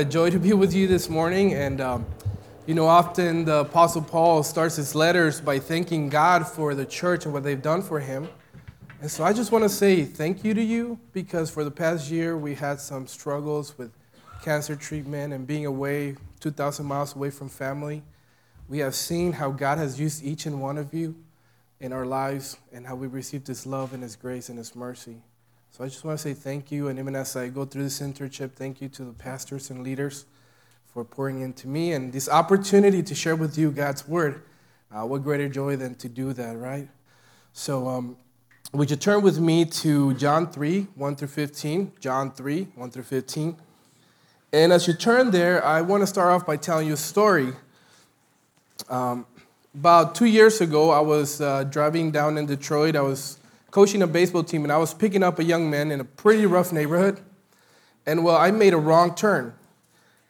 A joy to be with you this morning. And, um, you know, often the Apostle Paul starts his letters by thanking God for the church and what they've done for him. And so I just want to say thank you to you because for the past year we had some struggles with cancer treatment and being away 2,000 miles away from family. We have seen how God has used each and one of you in our lives and how we received His love and His grace and His mercy. So I just want to say thank you. And even as I go through this internship, thank you to the pastors and leaders for pouring into me and this opportunity to share with you God's word. Uh, what greater joy than to do that, right? So, um, would you turn with me to John 3, 1 through 15? John 3, 1 through 15. And as you turn there, I want to start off by telling you a story. Um, about two years ago, I was uh, driving down in Detroit. I was coaching a baseball team, and I was picking up a young man in a pretty rough neighborhood. And well, I made a wrong turn.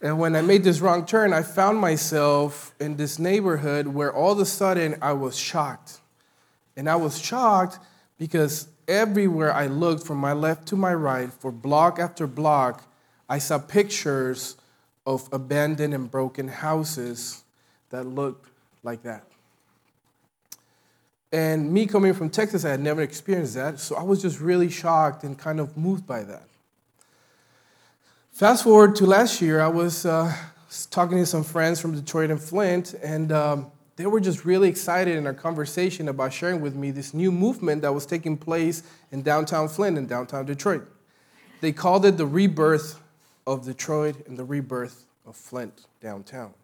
And when I made this wrong turn, I found myself in this neighborhood where all of a sudden I was shocked. And I was shocked because everywhere I looked from my left to my right, for block after block, I saw pictures of abandoned and broken houses that looked like that. And me coming from Texas, I had never experienced that. So I was just really shocked and kind of moved by that. Fast forward to last year, I was uh, talking to some friends from Detroit and Flint, and um, they were just really excited in our conversation about sharing with me this new movement that was taking place in downtown Flint and downtown Detroit. They called it the rebirth of Detroit and the rebirth of Flint downtown.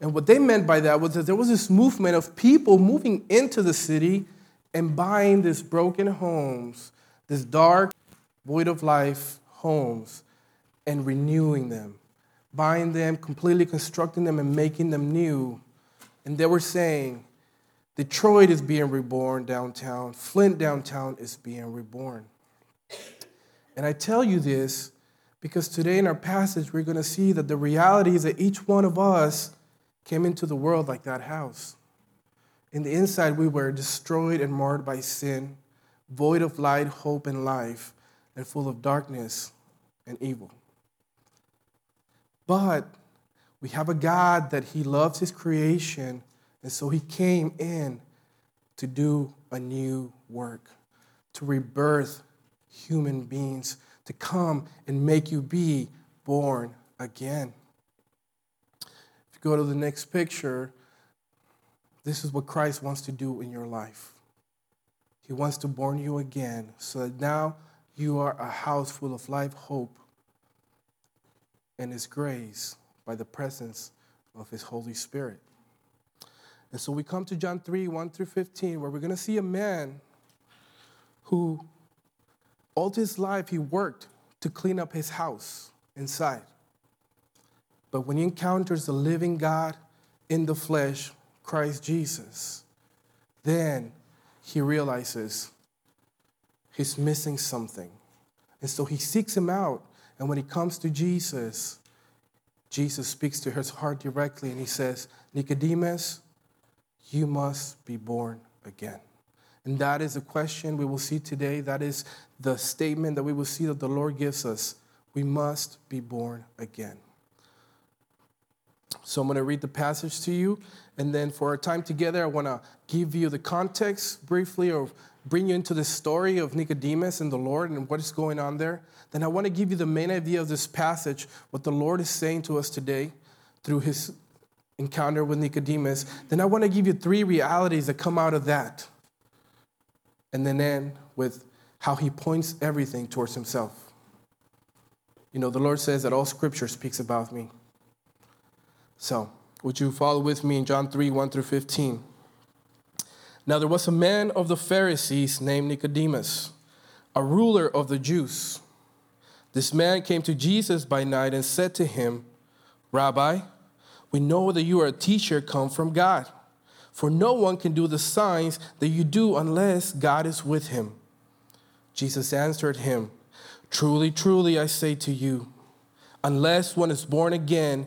And what they meant by that was that there was this movement of people moving into the city and buying these broken homes, this dark, void of life homes, and renewing them, buying them, completely constructing them, and making them new. And they were saying, Detroit is being reborn downtown, Flint downtown is being reborn. And I tell you this because today in our passage, we're going to see that the reality is that each one of us came into the world like that house. In the inside, we were destroyed and marred by sin, void of light, hope, and life, and full of darkness and evil. But we have a God that He loves His creation, and so He came in to do a new work, to rebirth human beings, to come and make you be born again go to the next picture, this is what Christ wants to do in your life. He wants to born you again so that now you are a house full of life, hope, and His grace by the presence of His Holy Spirit. And so we come to John 3 1 through 15, where we're going to see a man who all his life he worked to clean up his house inside. But when he encounters the living God in the flesh, Christ Jesus, then he realizes he's missing something. And so he seeks him out. And when he comes to Jesus, Jesus speaks to his heart directly and he says, Nicodemus, you must be born again. And that is a question we will see today. That is the statement that we will see that the Lord gives us. We must be born again. So I'm going to read the passage to you. And then for our time together, I want to give you the context briefly or bring you into the story of Nicodemus and the Lord and what is going on there. Then I want to give you the main idea of this passage, what the Lord is saying to us today through his encounter with Nicodemus. Then I want to give you three realities that come out of that. And then end with how he points everything towards himself. You know, the Lord says that all scripture speaks about me. So, would you follow with me in John 3 1 through 15? Now, there was a man of the Pharisees named Nicodemus, a ruler of the Jews. This man came to Jesus by night and said to him, Rabbi, we know that you are a teacher come from God, for no one can do the signs that you do unless God is with him. Jesus answered him, Truly, truly, I say to you, unless one is born again,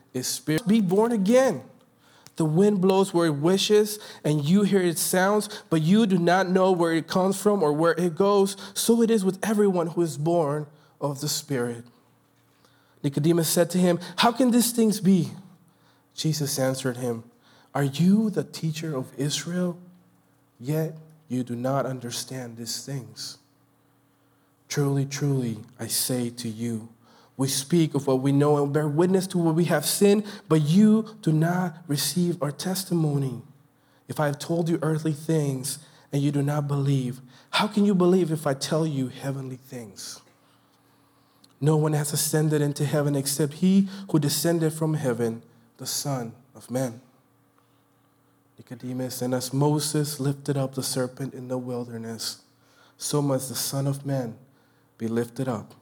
is spirit. Be born again. The wind blows where it wishes, and you hear its sounds, but you do not know where it comes from or where it goes. So it is with everyone who is born of the Spirit. Nicodemus said to him, How can these things be? Jesus answered him, Are you the teacher of Israel? Yet you do not understand these things. Truly, truly, I say to you, we speak of what we know and bear witness to what we have seen, but you do not receive our testimony. If I have told you earthly things and you do not believe, how can you believe if I tell you heavenly things? No one has ascended into heaven except he who descended from heaven, the Son of Man. Nicodemus, and as Moses lifted up the serpent in the wilderness, so must the Son of Man be lifted up,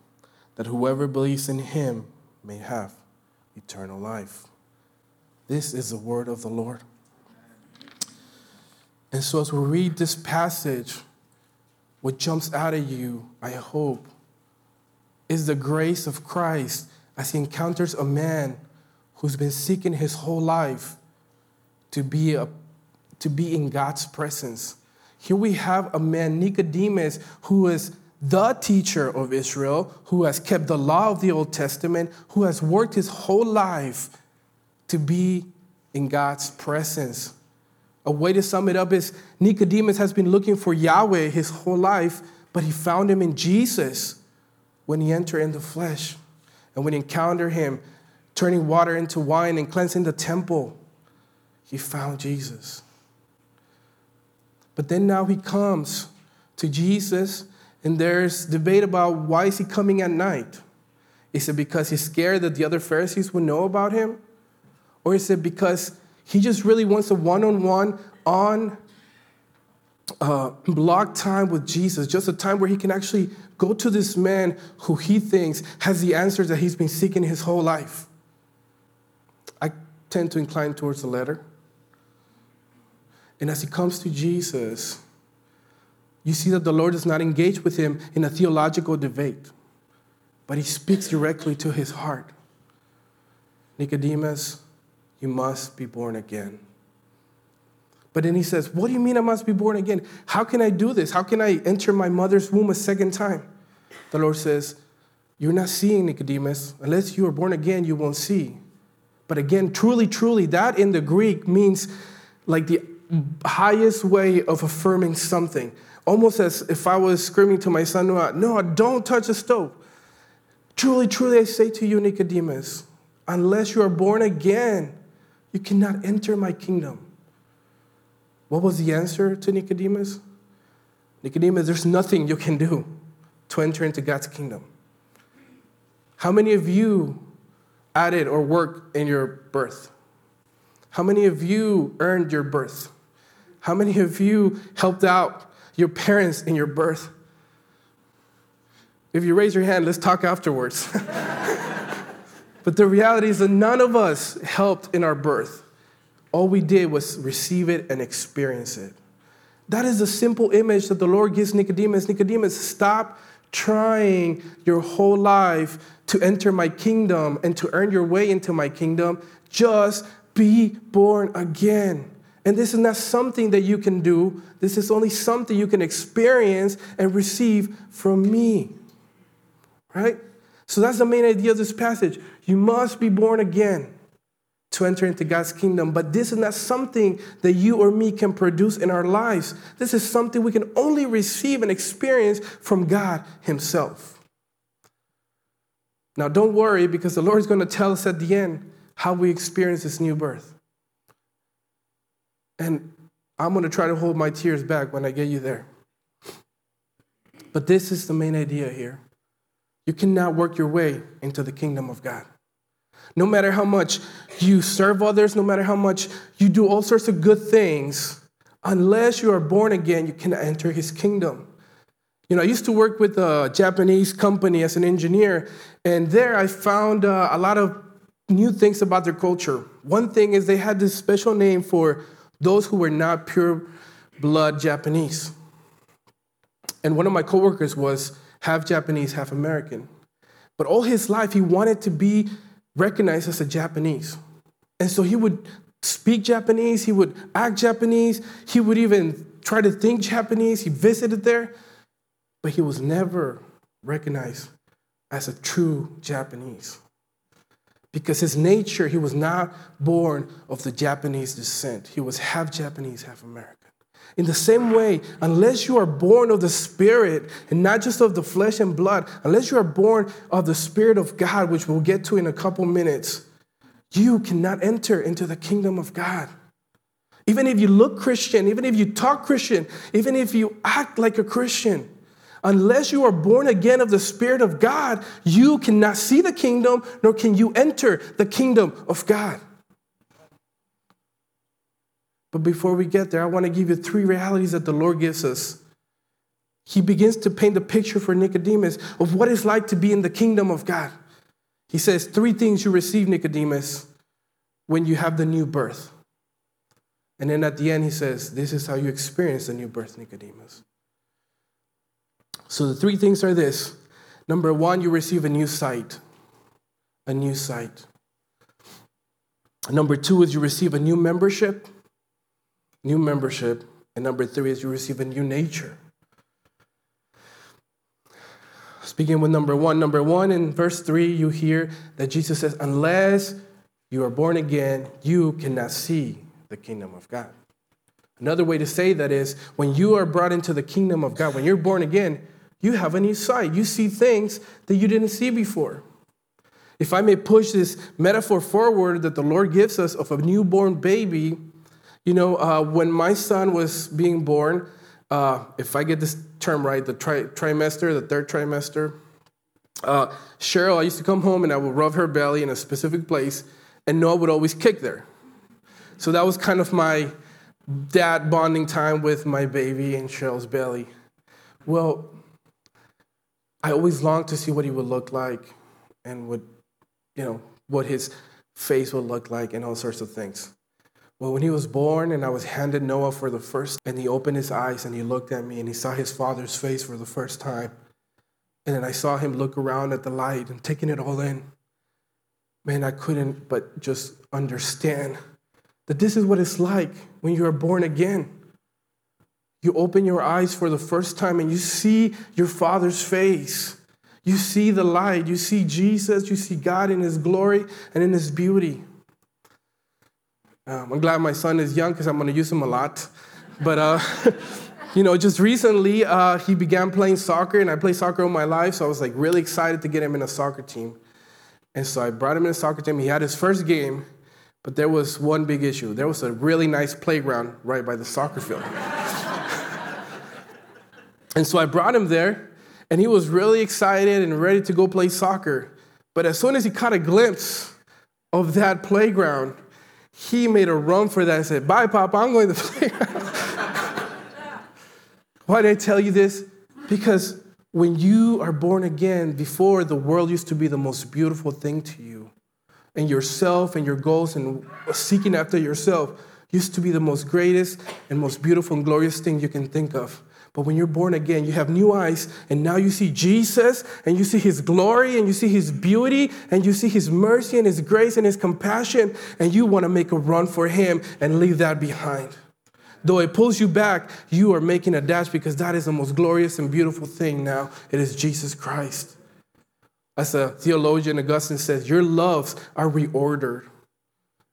that whoever believes in him may have eternal life. This is the word of the Lord. And so, as we read this passage, what jumps out at you, I hope, is the grace of Christ as he encounters a man who's been seeking his whole life to be, a, to be in God's presence. Here we have a man, Nicodemus, who is the teacher of Israel, who has kept the law of the Old Testament, who has worked his whole life to be in God's presence. A way to sum it up is Nicodemus has been looking for Yahweh his whole life, but he found him in Jesus when he entered in the flesh. And when he encountered him, turning water into wine and cleansing the temple, he found Jesus. But then now he comes to Jesus, and there's debate about why is he coming at night? Is it because he's scared that the other Pharisees would know about him? Or is it because he just really wants a one-on-one on uh, block time with Jesus, just a time where he can actually go to this man who he thinks has the answers that he's been seeking his whole life? I tend to incline towards the latter. And as he comes to Jesus, you see that the Lord does not engage with him in a theological debate, but he speaks directly to his heart. Nicodemus, you must be born again. But then he says, What do you mean I must be born again? How can I do this? How can I enter my mother's womb a second time? The Lord says, You're not seeing, Nicodemus. Unless you are born again, you won't see. But again, truly, truly, that in the Greek means like the highest way of affirming something. Almost as if I was screaming to my son, No, don't touch the stove. Truly, truly, I say to you, Nicodemus, unless you are born again, you cannot enter my kingdom. What was the answer to Nicodemus? Nicodemus, there's nothing you can do to enter into God's kingdom. How many of you added or worked in your birth? How many of you earned your birth? How many of you helped out your parents in your birth? If you raise your hand, let's talk afterwards. but the reality is that none of us helped in our birth. All we did was receive it and experience it. That is the simple image that the Lord gives Nicodemus. Nicodemus, stop trying your whole life to enter my kingdom and to earn your way into my kingdom, just be born again. And this is not something that you can do. This is only something you can experience and receive from me. Right? So that's the main idea of this passage. You must be born again to enter into God's kingdom. But this is not something that you or me can produce in our lives. This is something we can only receive and experience from God Himself. Now, don't worry because the Lord is going to tell us at the end how we experience this new birth. And I'm going to try to hold my tears back when I get you there. But this is the main idea here. You cannot work your way into the kingdom of God. No matter how much you serve others, no matter how much you do all sorts of good things, unless you are born again, you cannot enter his kingdom. You know, I used to work with a Japanese company as an engineer, and there I found uh, a lot of new things about their culture. One thing is they had this special name for those who were not pure blood Japanese. And one of my coworkers was half Japanese, half American. But all his life, he wanted to be recognized as a Japanese. And so he would speak Japanese, he would act Japanese, he would even try to think Japanese. He visited there, but he was never recognized as a true Japanese. Because his nature, he was not born of the Japanese descent. He was half Japanese, half American. In the same way, unless you are born of the Spirit and not just of the flesh and blood, unless you are born of the Spirit of God, which we'll get to in a couple minutes, you cannot enter into the kingdom of God. Even if you look Christian, even if you talk Christian, even if you act like a Christian, unless you are born again of the Spirit of God, you cannot see the kingdom, nor can you enter the kingdom of God. But before we get there, I want to give you three realities that the Lord gives us. He begins to paint the picture for Nicodemus of what it's like to be in the kingdom of God. He says, Three things you receive, Nicodemus, when you have the new birth. And then at the end, he says, This is how you experience the new birth, Nicodemus. So the three things are this number one, you receive a new sight. A new sight. Number two is you receive a new membership. New membership. And number three is you receive a new nature. Speaking with number one, number one in verse three, you hear that Jesus says, Unless you are born again, you cannot see the kingdom of God. Another way to say that is when you are brought into the kingdom of God, when you're born again, you have a new sight. You see things that you didn't see before. If I may push this metaphor forward that the Lord gives us of a newborn baby, you know, uh, when my son was being born, uh, if I get this term right, the tri- trimester, the third trimester, uh, Cheryl, I used to come home and I would rub her belly in a specific place, and Noah would always kick there. So that was kind of my dad bonding time with my baby and Cheryl's belly. Well, I always longed to see what he would look like and what, you know, what his face would look like and all sorts of things. Well, when he was born and I was handed Noah for the first, and he opened his eyes and he looked at me and he saw his father's face for the first time. And then I saw him look around at the light and taking it all in. Man, I couldn't but just understand that this is what it's like when you are born again. You open your eyes for the first time and you see your Father's face. You see the light. You see Jesus. You see God in His glory and in His beauty. Um, I'm glad my son is young because I'm going to use him a lot. But, uh, you know, just recently uh, he began playing soccer, and I played soccer all my life, so I was like really excited to get him in a soccer team. And so I brought him in a soccer team. He had his first game, but there was one big issue. There was a really nice playground right by the soccer field. And so I brought him there, and he was really excited and ready to go play soccer. But as soon as he caught a glimpse of that playground, he made a run for that and said, Bye, Papa, I'm going to playground. Why did I tell you this? Because when you are born again, before the world used to be the most beautiful thing to you and yourself and your goals and seeking after yourself used to be the most greatest and most beautiful and glorious thing you can think of. But when you're born again, you have new eyes, and now you see Jesus, and you see his glory, and you see his beauty, and you see his mercy, and his grace, and his compassion, and you want to make a run for him and leave that behind. Though it pulls you back, you are making a dash because that is the most glorious and beautiful thing now. It is Jesus Christ. As a theologian, Augustine says, Your loves are reordered.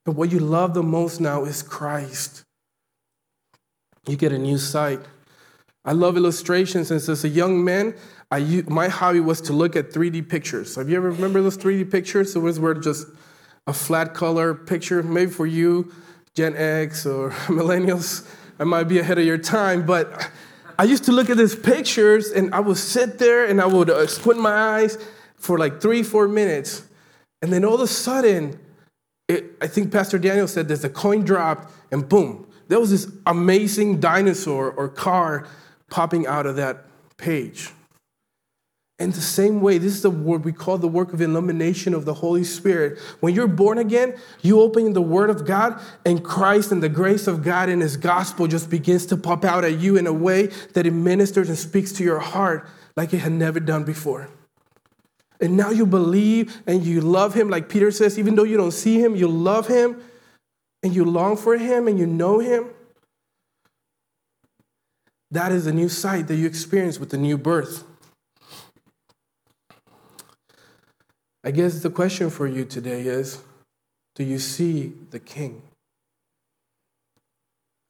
And what you love the most now is Christ. You get a new sight. I love illustrations, and as a young man, I, my hobby was to look at 3D pictures. Have you ever remember those 3D pictures? It was where just a flat color picture, maybe for you, Gen X or millennials. I might be ahead of your time, but I used to look at these pictures and I would sit there and I would uh, squint my eyes for like three, four minutes. And then all of a sudden, it, I think Pastor Daniel said there's a coin dropped and boom, there was this amazing dinosaur or car popping out of that page. In the same way, this is the word we call the work of illumination of the Holy Spirit. When you're born again, you open the Word of God, and Christ and the grace of God and His gospel just begins to pop out at you in a way that it ministers and speaks to your heart like it had never done before. And now you believe and you love Him, like Peter says, even though you don't see Him, you love Him and you long for Him and you know Him. That is a new sight that you experience with the new birth. I guess the question for you today is Do you see the King?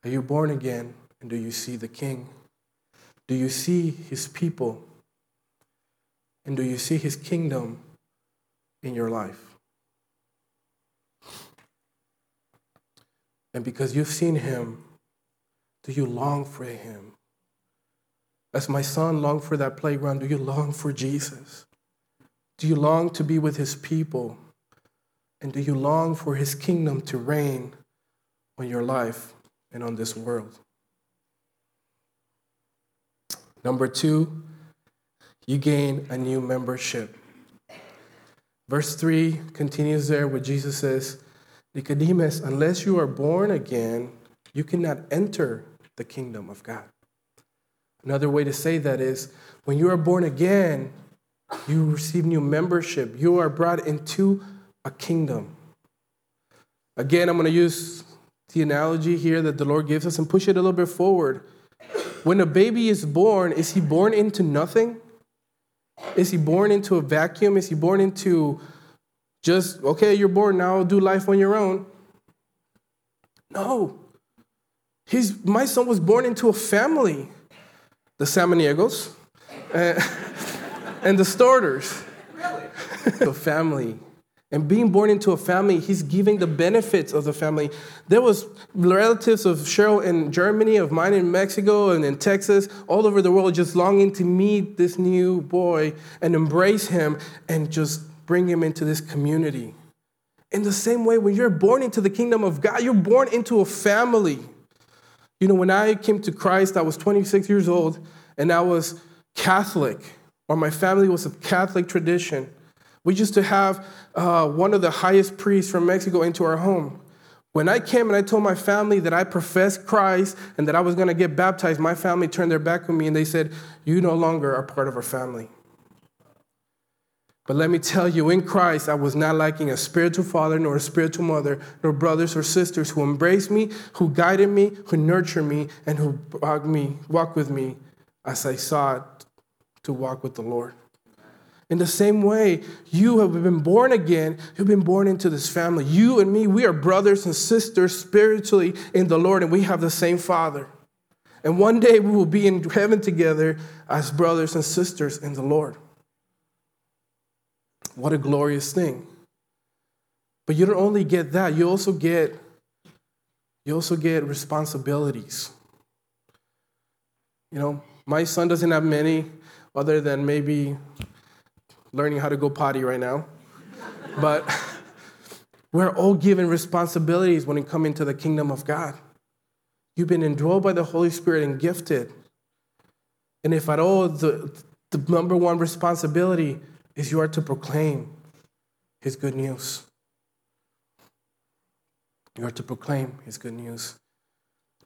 Are you born again and do you see the King? Do you see his people? And do you see his kingdom in your life? And because you've seen him, do you long for him? As my son longed for that playground, do you long for Jesus? Do you long to be with his people? And do you long for his kingdom to reign on your life and on this world? Number two, you gain a new membership. Verse 3 continues there where Jesus says, Nicodemus, unless you are born again, you cannot enter the kingdom of God. Another way to say that is when you are born again, you receive new membership. You are brought into a kingdom. Again, I'm going to use the analogy here that the Lord gives us and push it a little bit forward. When a baby is born, is he born into nothing? Is he born into a vacuum? Is he born into just, okay, you're born now, do life on your own? No. He's, my son was born into a family. The Samaniegos. Uh, and the starters. Really? a family. And being born into a family, he's giving the benefits of the family. There was relatives of Cheryl in Germany, of mine in Mexico and in Texas, all over the world, just longing to meet this new boy and embrace him and just bring him into this community. In the same way, when you're born into the kingdom of God, you're born into a family. You know, when I came to Christ, I was 26 years old and I was Catholic or my family was a Catholic tradition. We used to have uh, one of the highest priests from Mexico into our home. When I came and I told my family that I professed Christ and that I was going to get baptized, my family turned their back on me and they said, You no longer are part of our family. But let me tell you, in Christ, I was not lacking a spiritual father, nor a spiritual mother, nor brothers or sisters who embraced me, who guided me, who nurtured me, and who walked me, walked with me as I sought to walk with the Lord. In the same way, you have been born again. You've been born into this family. You and me, we are brothers and sisters spiritually in the Lord, and we have the same Father. And one day we will be in heaven together as brothers and sisters in the Lord. What a glorious thing. But you don't only get that, you also get you also get responsibilities. You know, my son doesn't have many other than maybe learning how to go potty right now. but we're all given responsibilities when it comes into the kingdom of God. You've been indwelled by the Holy Spirit and gifted. And if at all, the, the number one responsibility is you are to proclaim His good news. You are to proclaim His good news.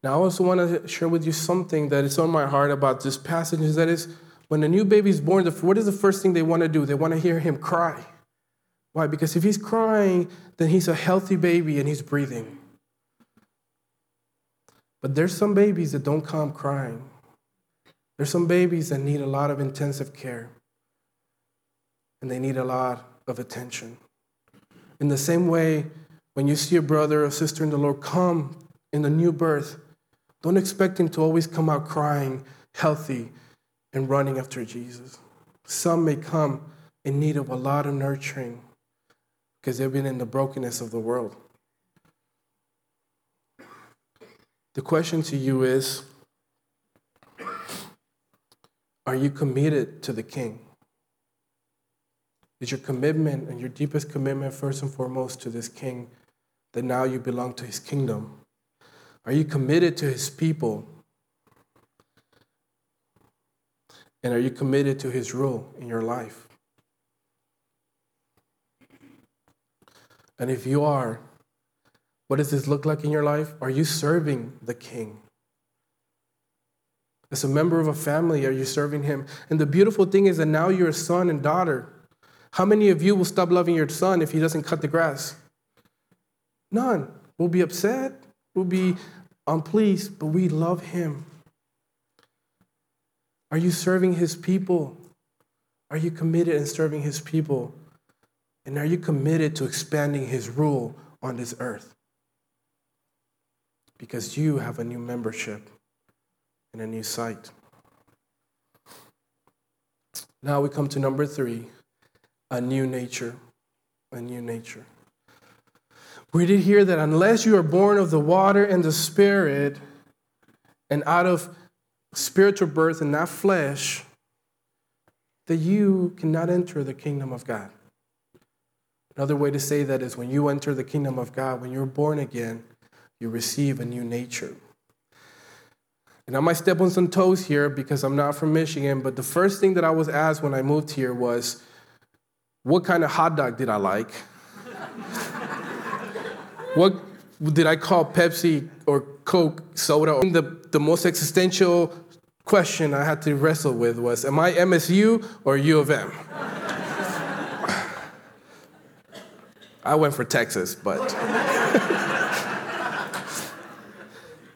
Now, I also want to share with you something that is on my heart about this passage, is that is when a new baby is born, what is the first thing they want to do? They want to hear him cry. Why? Because if he's crying, then he's a healthy baby and he's breathing. But there's some babies that don't come crying. There's some babies that need a lot of intensive care and they need a lot of attention. In the same way, when you see a brother or sister in the Lord come in the new birth, don't expect him to always come out crying, healthy, and running after Jesus. Some may come in need of a lot of nurturing because they've been in the brokenness of the world. The question to you is Are you committed to the King? Is your commitment and your deepest commitment, first and foremost, to this King that now you belong to his kingdom? Are you committed to his people? And are you committed to his rule in your life? And if you are, what does this look like in your life? Are you serving the king? As a member of a family, are you serving him? And the beautiful thing is that now you're a son and daughter. How many of you will stop loving your son if he doesn't cut the grass? None. We'll be upset, we'll be um, unpleased, but we love him. Are you serving his people? Are you committed in serving his people? And are you committed to expanding his rule on this earth? Because you have a new membership and a new sight. Now we come to number three a new nature. A new nature. We did hear that unless you are born of the water and the Spirit, and out of spiritual birth and not flesh, that you cannot enter the kingdom of God. Another way to say that is when you enter the kingdom of God, when you're born again, you receive a new nature. And I might step on some toes here because I'm not from Michigan, but the first thing that I was asked when I moved here was, What kind of hot dog did I like? what did I call Pepsi or Coke soda? The, the most existential question I had to wrestle with was, Am I MSU or U of M? I went for Texas, but.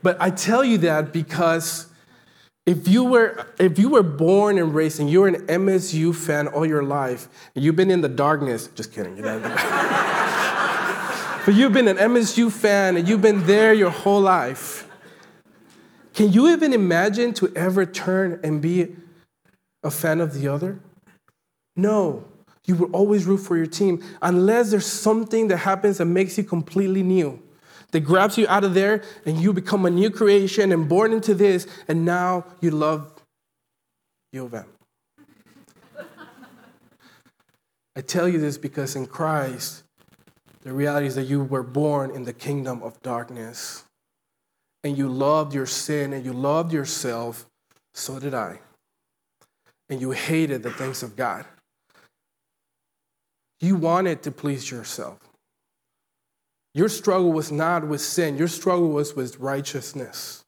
but I tell you that because if you were if you were born and raised and you're an MSU fan all your life, you've been in the darkness, just kidding, you. But you've been an MSU fan and you've been there your whole life. Can you even imagine to ever turn and be a fan of the other? No. You will always root for your team unless there's something that happens that makes you completely new, that grabs you out of there and you become a new creation and born into this, and now you love U of M. I tell you this because in Christ, the reality is that you were born in the kingdom of darkness and you loved your sin and you loved yourself, so did I. And you hated the things of God. You wanted to please yourself. Your struggle was not with sin, your struggle was with righteousness.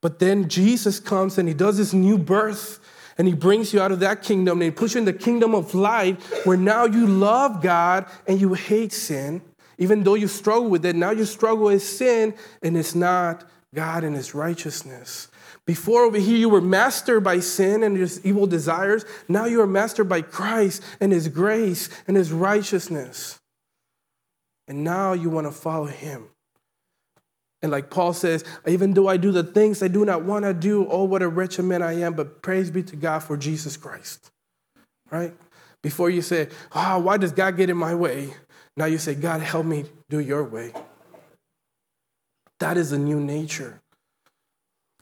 But then Jesus comes and he does this new birth and he brings you out of that kingdom and he puts you in the kingdom of light where now you love God and you hate sin. Even though you struggle with it, now you struggle with sin and it's not God and his righteousness. Before over here, you were mastered by sin and his evil desires. Now you are mastered by Christ and his grace and his righteousness. And now you want to follow him. And like Paul says, even though I do the things I do not want to do, oh, what a wretched man I am, but praise be to God for Jesus Christ. Right? Before you say, ah, oh, why does God get in my way? Now you say, God, help me do your way. That is a new nature.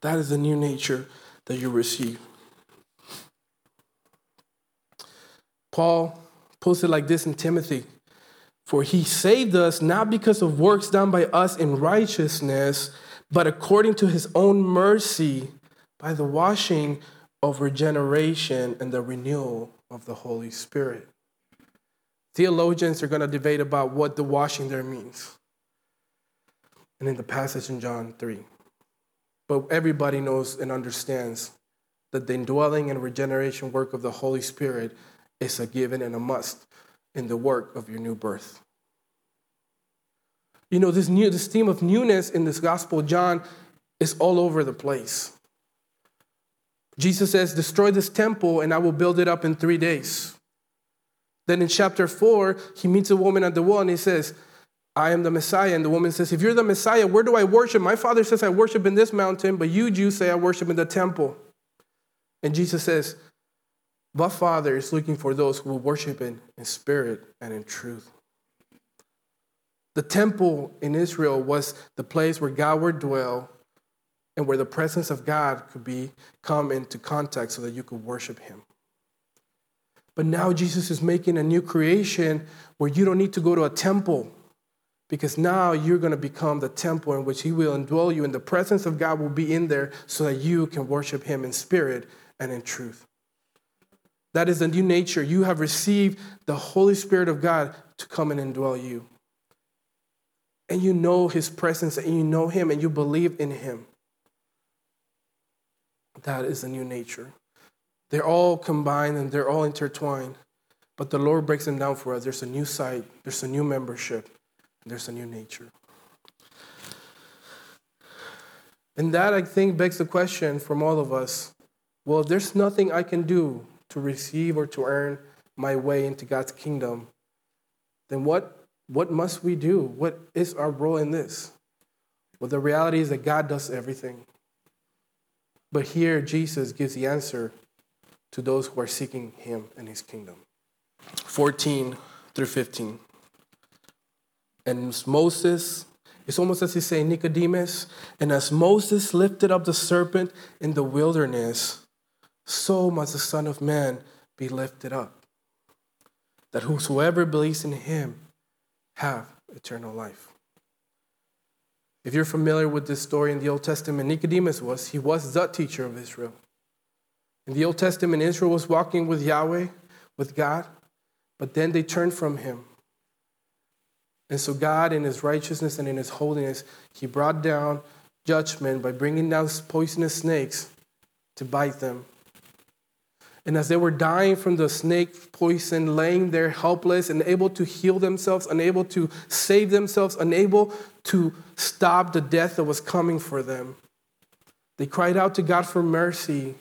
That is the new nature that you receive. Paul puts it like this in Timothy For he saved us not because of works done by us in righteousness, but according to his own mercy by the washing of regeneration and the renewal of the Holy Spirit. Theologians are going to debate about what the washing there means. And in the passage in John 3. But everybody knows and understands that the indwelling and regeneration work of the Holy Spirit is a given and a must in the work of your new birth. You know, this new this theme of newness in this gospel, John, is all over the place. Jesus says, Destroy this temple and I will build it up in three days. Then in chapter four, he meets a woman at the well and he says, I am the Messiah. And the woman says, If you're the Messiah, where do I worship? My father says I worship in this mountain, but you Jews say I worship in the temple. And Jesus says, The Father is looking for those who will worship in, in spirit and in truth. The temple in Israel was the place where God would dwell and where the presence of God could be come into contact so that you could worship him. But now Jesus is making a new creation where you don't need to go to a temple because now you're going to become the temple in which He will indwell you, and the presence of God will be in there so that you can worship Him in spirit and in truth. That is a new nature. You have received the Holy Spirit of God to come and indwell you. And you know his presence and you know him and you believe in him. That is a new nature. They're all combined and they're all intertwined. But the Lord breaks them down for us. There's a new sight, there's a new membership, there's a new nature. And that, I think, begs the question from all of us well, if there's nothing I can do to receive or to earn my way into God's kingdom, then what, what must we do? What is our role in this? Well, the reality is that God does everything. But here, Jesus gives the answer to those who are seeking Him and His kingdom. 14 through 15. And Moses, it's almost as if he's saying, Nicodemus, and as Moses lifted up the serpent in the wilderness, so must the Son of Man be lifted up, that whosoever believes in him have eternal life. If you're familiar with this story in the Old Testament, Nicodemus was, he was the teacher of Israel. In the Old Testament, Israel was walking with Yahweh, with God, but then they turned from him. And so, God, in his righteousness and in his holiness, he brought down judgment by bringing down poisonous snakes to bite them. And as they were dying from the snake poison, laying there helpless, unable to heal themselves, unable to save themselves, unable to stop the death that was coming for them, they cried out to God for mercy.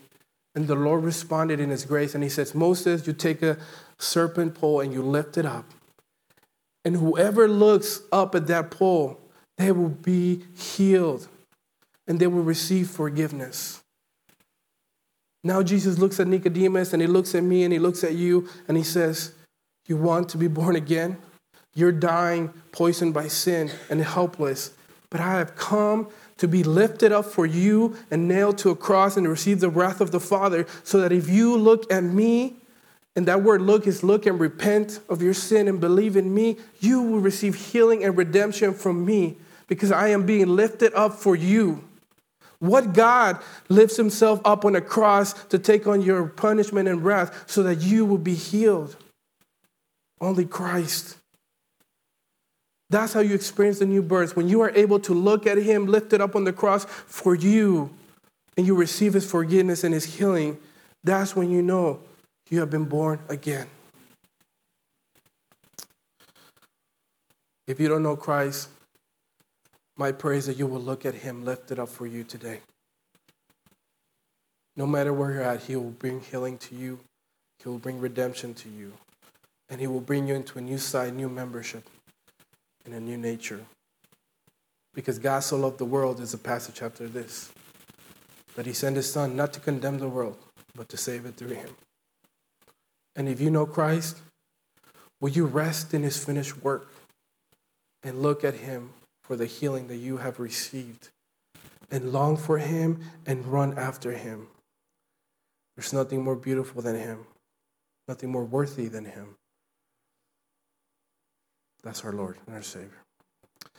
And the Lord responded in his grace. And he says, Moses, you take a serpent pole and you lift it up. And whoever looks up at that pole, they will be healed and they will receive forgiveness. Now Jesus looks at Nicodemus and he looks at me and he looks at you and he says, You want to be born again? You're dying, poisoned by sin and helpless. But I have come to be lifted up for you and nailed to a cross and receive the wrath of the Father, so that if you look at me, and that word look is look and repent of your sin and believe in me, you will receive healing and redemption from me because I am being lifted up for you. What God lifts himself up on a cross to take on your punishment and wrath so that you will be healed? Only Christ. That's how you experience the new birth. When you are able to look at him lifted up on the cross for you and you receive his forgiveness and his healing, that's when you know you have been born again. If you don't know Christ, my prayer is that you will look at him lifted up for you today. No matter where you're at, he will bring healing to you, he will bring redemption to you, and he will bring you into a new side, new membership, and a new nature. Because God so loved the world is a passage after this that he sent his son not to condemn the world, but to save it through him. And if you know Christ, will you rest in his finished work and look at him for the healing that you have received and long for him and run after him. There's nothing more beautiful than him, nothing more worthy than him. That's our Lord and our Savior.